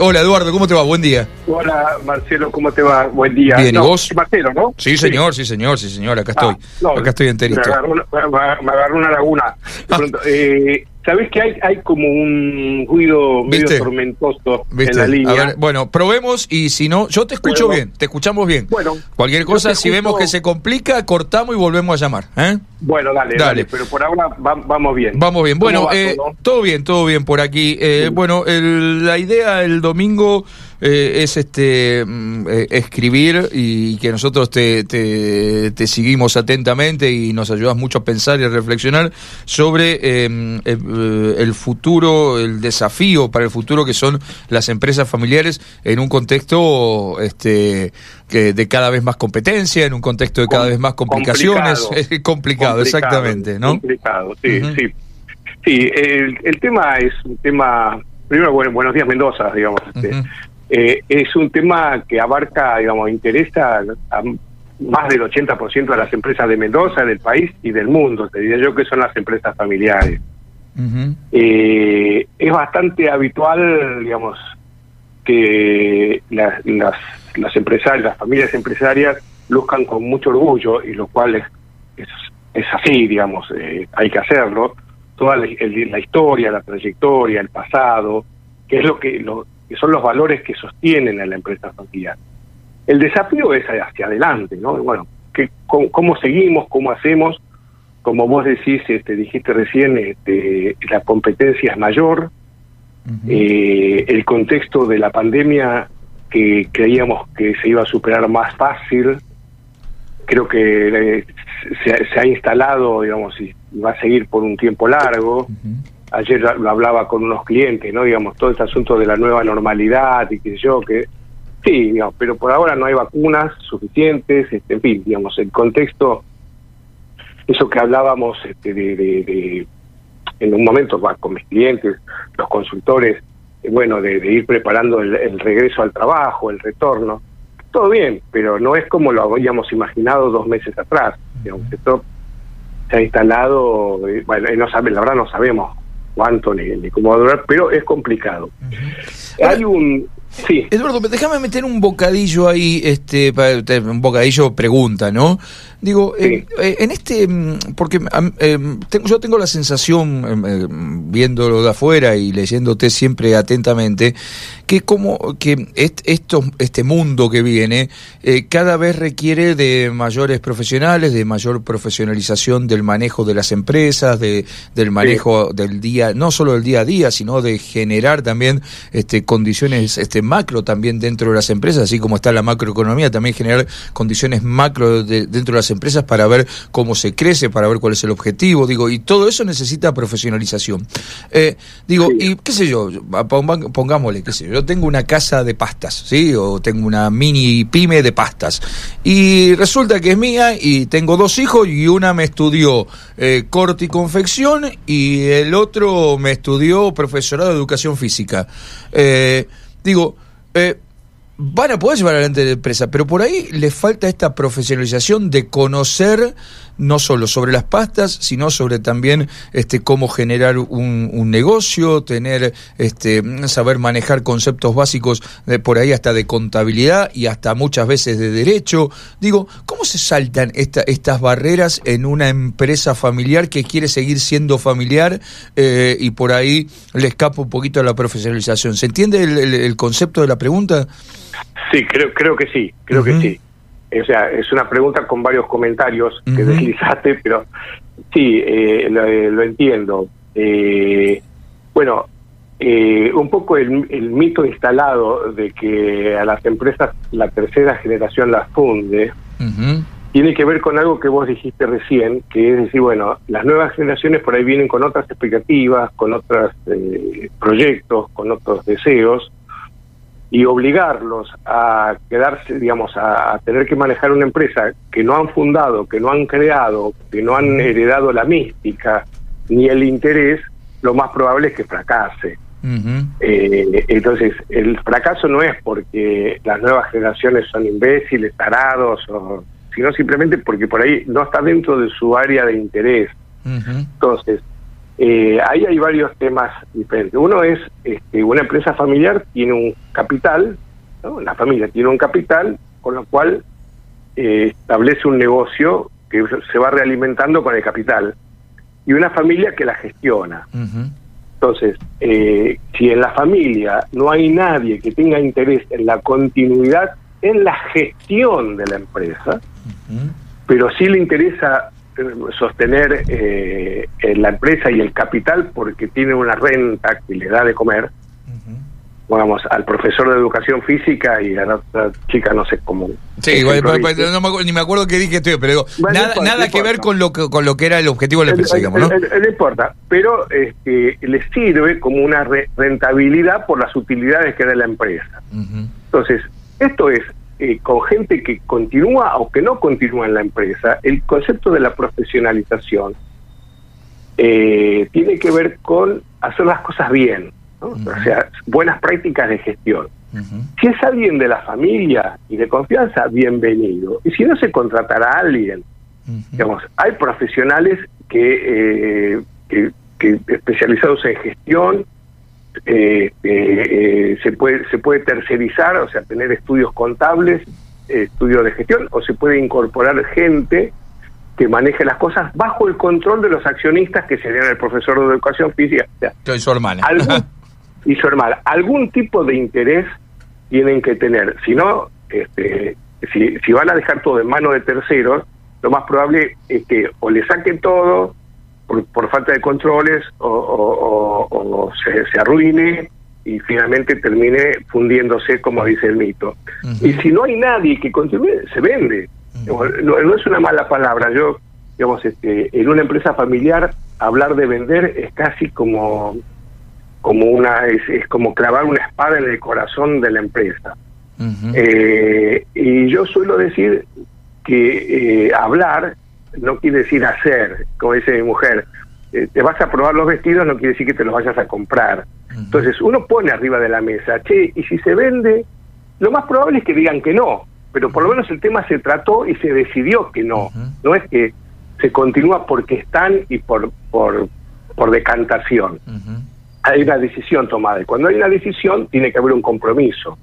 Hola Eduardo, ¿cómo te va? Buen día. Hola Marcelo, ¿cómo te va? Buen día. Bien, ¿y vos? Marcelo, ¿no? Sí, señor, sí, señor, sí, señor, acá estoy. Ah, no, acá estoy enterito. Me agarró una, me- me agarró una laguna. Pronto, eh, ¿Sabés que hay, hay como un ruido medio ¿Viste? tormentoso ¿Viste? en la línea? A ver, bueno, probemos y si no, yo te escucho bien, te escuchamos bien. Bueno, Cualquier cosa, si vemos que se complica, cortamos y volvemos a llamar. ¿eh? Bueno, dale, Dale. dale, pero por ahora va- vamos bien. Vamos bien. Bueno, ¿Cómo va eh, todo? bien, todo bien por aquí. Eh, Sí. Bueno, el- la idea el domingo eh, es este mm, eh, escribir y que nosotros te, te, te seguimos atentamente y nos ayudas mucho a pensar y a reflexionar sobre eh, eh, el futuro, el desafío para el futuro que son las empresas familiares en un contexto este que de cada vez más competencia, en un contexto de cada Com- vez más complicaciones. complicado. Es complicado, exactamente, ¿no? Complicado, sí, sí. Sí, el, el tema es un tema, primero, bueno, buenos días Mendoza, digamos. este. Eh, es un tema que abarca, digamos, interesa a más del 80% de las empresas de Mendoza, del país y del mundo, te diría yo que son las empresas familiares. Eh, es bastante habitual, digamos, que la- las, las empresarias, las familias empresarias luzcan con mucho orgullo, y lo cual es, es, es así, digamos, eh, hay que hacerlo, toda la, el- la historia, la trayectoria, el pasado, que es lo que, lo, que son los valores que sostienen a la empresa familiar. El desafío es hacia adelante, ¿no? Bueno, que, cómo, cómo seguimos, cómo hacemos, como vos decís, este, dijiste recién, este, la competencia es mayor, eh, el contexto de la pandemia que creíamos que se iba a superar más fácil, creo que eh, se, se ha instalado, digamos, y va a seguir por un tiempo largo. Ujú. Ayer lo hablaba con unos clientes, ¿no? Digamos, todo este asunto de la nueva normalidad y qué sé yo, que sí, digamos, pero por ahora no hay vacunas suficientes, este, en fin, digamos, el contexto, eso que hablábamos este, de, de- de- en un momento va, con mis clientes, los consultores, eh, bueno, de, de ir preparando el, el regreso al trabajo, el retorno, todo bien, pero no es como lo habíamos imaginado dos meses atrás, digamos, esto se ha instalado, eh, bueno, eh, no sabe, la verdad no sabemos cuánto ni, ni cómo va a durar, pero es complicado. Hay un... Sí, Eduardo, déjame meter un bocadillo ahí, este, un bocadillo pregunta, ¿no? Digo, eh, eh, en este, mm, porque em, tengo- yo tengo la sensación, em, em, viéndolo de afuera y leyéndote siempre atentamente, que como que est- esto, este mundo que viene eh, cada vez requiere de mayores profesionales, de mayor profesionalización del manejo de las empresas, de, del manejo del día, no solo del día a día, sino de generar también este, condiciones este, macro también dentro de las empresas, así como está la macroeconomía, también generar condiciones macro de- dentro de las empresas para ver cómo se crece, para ver cuál es el objetivo, digo, y todo eso necesita profesionalización. Eh, digo, y qué sé yo, pongámosle, qué sé yo, yo tengo una casa de pastas, ¿sí? O tengo una mini pyme de pastas. Y resulta que es mía y tengo dos hijos y una me estudió eh, corte y confección y el otro me estudió profesorado de educación física. Eh, digo, eh, van a poder llevar adelante la empresa, pero por ahí les falta esta profesionalización de conocer no solo sobre las pastas, sino sobre también este cómo generar un, negocio, tener este saber manejar conceptos básicos de por ahí hasta de contabilidad y hasta muchas veces de derecho. Digo, ¿cómo se saltan esta, estas barreras en una empresa familiar que quiere seguir siendo familiar eh, y por ahí le escapa un poquito a la profesionalización? ¿Se entiende el concepto de la pregunta? Sí, creo, creo que sí, creo que sí. O sea, es una pregunta con varios comentarios que deslizaste, pero sí, eh, lo, eh, lo entiendo. Eh, bueno, eh, un poco el, el mito instalado de que a las empresas la tercera generación las funde, tiene que ver con algo que vos dijiste recién, que es decir, bueno, las nuevas generaciones por ahí vienen con otras expectativas, con otros eh, proyectos, con otros deseos, y obligarlos a quedarse, digamos, a, a tener que manejar una empresa que no han fundado, que no han creado, que no han heredado la mística ni el interés, lo más probable es que fracase. Eh, entonces, el fracaso no es porque las nuevas generaciones son imbéciles, tarados, o, sino simplemente porque por ahí no está dentro de su área de interés. Entonces, Eh, ahí hay varios temas diferentes. Uno es, este, una empresa familiar tiene un capital, ¿no? la familia tiene un capital, con lo cual eh, establece un negocio que se va realimentando con el capital, y una familia que la gestiona. Entonces, eh, si en la familia no hay nadie que tenga interés en la continuidad, en la gestión de la empresa, pero sí le interesa sostener eh, la empresa y el capital porque tiene una renta que le da de comer, vamos, al profesor de educación física y a la chica no sé cómo. Sí, igual, no me, ni me acuerdo qué dije estoy, pero nada, nada que ver con lo que, con lo que era el objetivo de la empresa, digamos, ¿no? No importa, pero este, le sirve como una rentabilidad por las utilidades que da la empresa. Entonces, esto es eh, con gente que continúa o que no continúa en la empresa, el concepto de la profesionalización eh, tiene que ver con hacer las cosas bien, o sea, buenas prácticas de gestión. Si es alguien de la familia y de confianza, bienvenido. Y si no se contratará a alguien, digamos, hay profesionales que, eh, que especializados en gestión, eh, eh, se puede se puede tercerizar, o sea, tener estudios contables, estudios de gestión, o se puede incorporar gente que maneje las cosas bajo el control de los accionistas que serían el profesor de educación física. y su hermana. Algún, y su hermana. Algún tipo de interés tienen que tener. Si no, este, si, si van a dejar todo en manos de terceros, lo más probable es que o le saquen todo por, falta de controles o, se, arruine y finalmente termine fundiéndose, como dice el mito. Y si no hay nadie que continúe, se vende. no, es una mala palabra. Yo, digamos, este, en una empresa familiar, hablar de vender es casi como como una es, como clavar una espada en el corazón de la empresa. Eh, y yo suelo decir que eh, hablar no quiere decir hacer, como dice mi mujer. Eh, te vas a probar los vestidos, no quiere decir que te los vayas a comprar. Entonces uno pone arriba de la mesa, che, y si se vende, lo más probable es que digan que no, pero por lo menos el tema se trató y se decidió que no. No es que se continúa porque están y por, por, por decantación. Hay una decisión tomada y cuando hay una decisión tiene que haber un compromiso.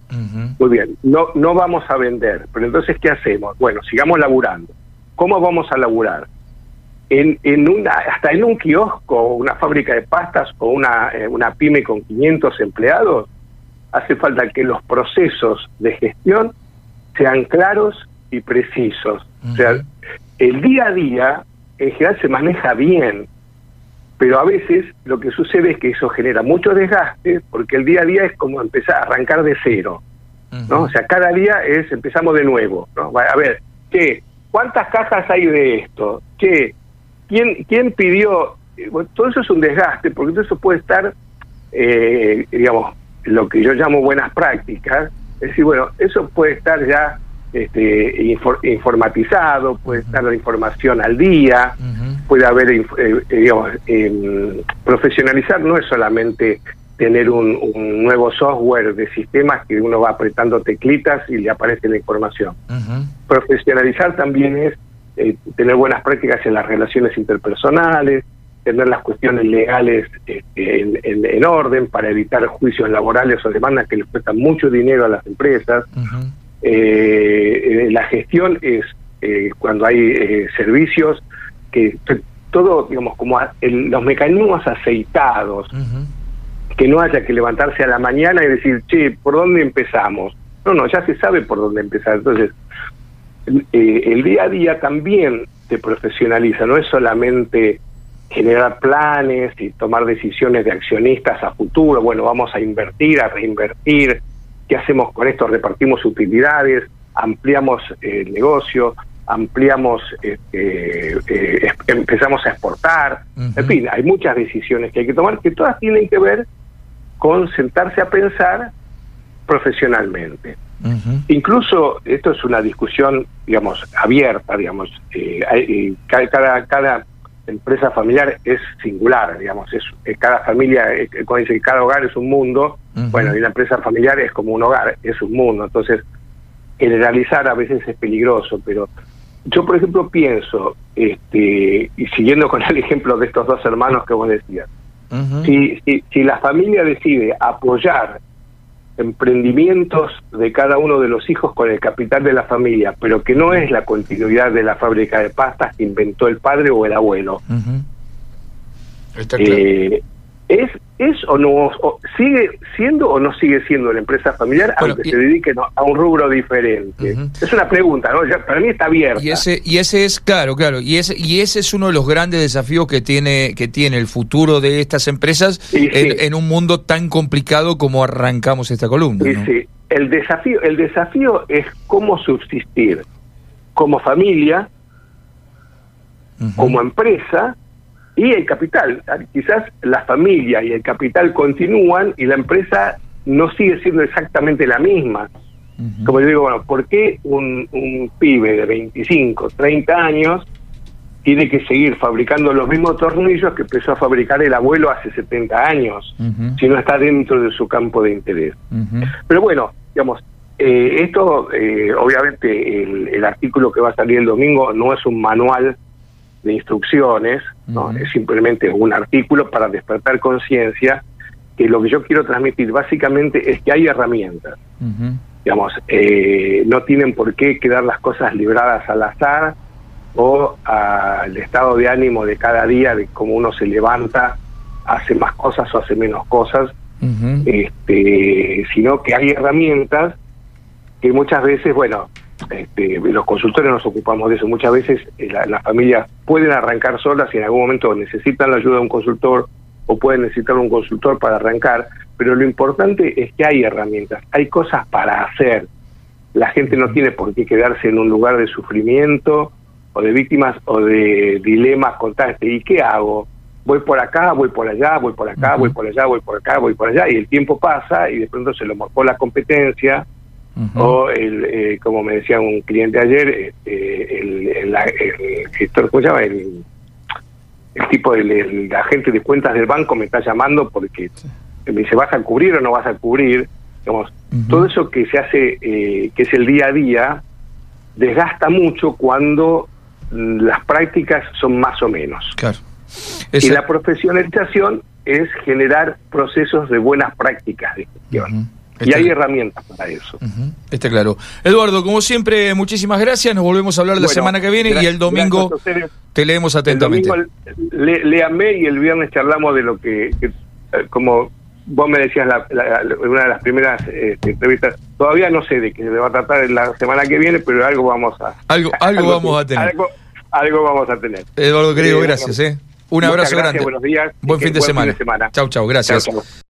Muy bien, no, no vamos a vender, pero entonces ¿qué hacemos? Bueno, sigamos laburando ¿Cómo vamos a laburar? En, en una, hasta en un kiosco, una fábrica de pastas o una, eh, una pyme con 500 empleados, hace falta que los procesos de gestión sean claros y precisos. O sea, el día a día en general se maneja bien, pero a veces lo que sucede es que eso genera mucho desgaste porque el día a día es como empezar a arrancar de cero. ¿no? O sea, cada día es empezamos de nuevo. ¿no? A ver, ¿qué? ¿Cuántas cajas hay de esto? ¿Qué? ¿Quién, quién pidió? Eh, todo eso es un desgaste, porque todo eso puede estar, eh, digamos, lo que yo llamo buenas prácticas. Es decir, bueno, eso puede estar ya este, informatizado, puede estar la información al día, puede haber, eh, digamos, profesionalizar no es solamente tener un, nuevo software de sistemas que uno va apretando teclitas y le aparece la información. Profesionalizar también es eh, tener buenas prácticas en las relaciones interpersonales, tener las cuestiones legales este, en, orden para evitar juicios laborales o demandas que les cuestan mucho dinero a las empresas. Eh, la gestión es eh, cuando hay servicios que todo, digamos, como los mecanismos aceitados, que no haya que levantarse a la mañana y decir, che, ¿por dónde empezamos? No, no, ya se sabe por dónde empezar. Entonces, eh, el día a día también te profesionaliza, no es solamente generar planes y tomar decisiones de accionistas a futuro, bueno, vamos a invertir, a reinvertir, ¿qué hacemos con esto? Repartimos utilidades, ampliamos el negocio, ampliamos, este, eh, empezamos a exportar, en fin, hay muchas decisiones que hay que tomar que todas tienen que ver con sentarse a pensar profesionalmente. Incluso esto es una discusión, digamos, abierta, digamos, eh, eh cada, cada empresa familiar es singular, digamos, es eh, cada familia, cuando dice que cada hogar es un mundo, bueno, y una empresa familiar es como un hogar, es un mundo, entonces generalizar a veces es peligroso, pero yo, por ejemplo, pienso, este, y siguiendo con el ejemplo de estos dos hermanos que vos decías, si, si, si la familia decide apoyar emprendimientos de cada uno de los hijos con el capital de la familia, pero que no es la continuidad de la fábrica de pastas que inventó el padre o el abuelo. eh, ¿Es, es o no, sigue siendo o no sigue siendo la empresa familiar aunque se dedique a un rubro diferente? Es una pregunta, ¿no? para mí está abierta. Y ese, y ese es, claro, claro, y ese, y ese es uno de los grandes desafíos que tiene, que tiene el futuro de estas empresas en, un mundo tan complicado como arrancamos esta columna. Sí, sí. El desafío, el desafío es cómo subsistir como familia, como empresa, y el capital. Quizás la familia y el capital continúan y la empresa no sigue siendo exactamente la misma. Como yo digo, bueno, ¿por qué un, un pibe de 25, 30 años tiene que seguir fabricando los mismos tornillos que empezó a fabricar el abuelo hace 70 años, si no está dentro de su campo de interés? Pero bueno, digamos, eh, esto, eh, obviamente, el, el, artículo que va a salir el domingo no es un manual de instrucciones, ¿no? es simplemente un artículo para despertar conciencia, que lo que yo quiero transmitir básicamente es que hay herramientas. Digamos, eh, no tienen por qué quedar las cosas libradas al azar o al estado de ánimo de cada día, de cómo uno se levanta, hace más cosas o hace menos cosas, este, sino que hay herramientas que muchas veces, bueno, este, los consultores nos ocupamos de eso. Muchas veces eh, las familias pueden arrancar solas y en algún momento necesitan la ayuda de un consultor o pueden necesitar un consultor para arrancar, pero lo importante es que hay herramientas, hay cosas para hacer. La gente no tiene por qué quedarse en un lugar de sufrimiento o de víctimas o de dilemas constantes. ¿Y qué hago? Voy por acá, voy por allá, voy por acá, voy por allá, voy por acá, voy por allá, y el tiempo pasa y de pronto se lo morfó la competencia o el, eh, como me decía un cliente ayer, este, el, el, ¿cómo se llama? El, tipo del agente de cuentas del banco me está llamando porque me dice, ¿vas a cubrir o no vas a cubrir? Digamos, Todo eso que se hace, eh, que es el día a día, desgasta mucho cuando las prácticas son más o menos. Claro. Y la profesionalización es generar procesos de buenas prácticas de gestión y hay herramientas para eso. Está claro. Eduardo, como siempre, muchísimas gracias. Nos volvemos a hablar la semana que viene y el domingo te leemos atentamente. El domingo, léame y el viernes charlamos de lo que, eh, como vos me decías en una de las primeras este, entrevistas, todavía no sé de qué se va a tratar la semana que viene, pero algo vamos a... Algo, algo, vamos a tener. Algo, vamos a tener. Eduardo, querido, eh, gracias. Eh. Un abrazo grande. Buenos días. Buen, fin de, semana. Chau, chau, gracias.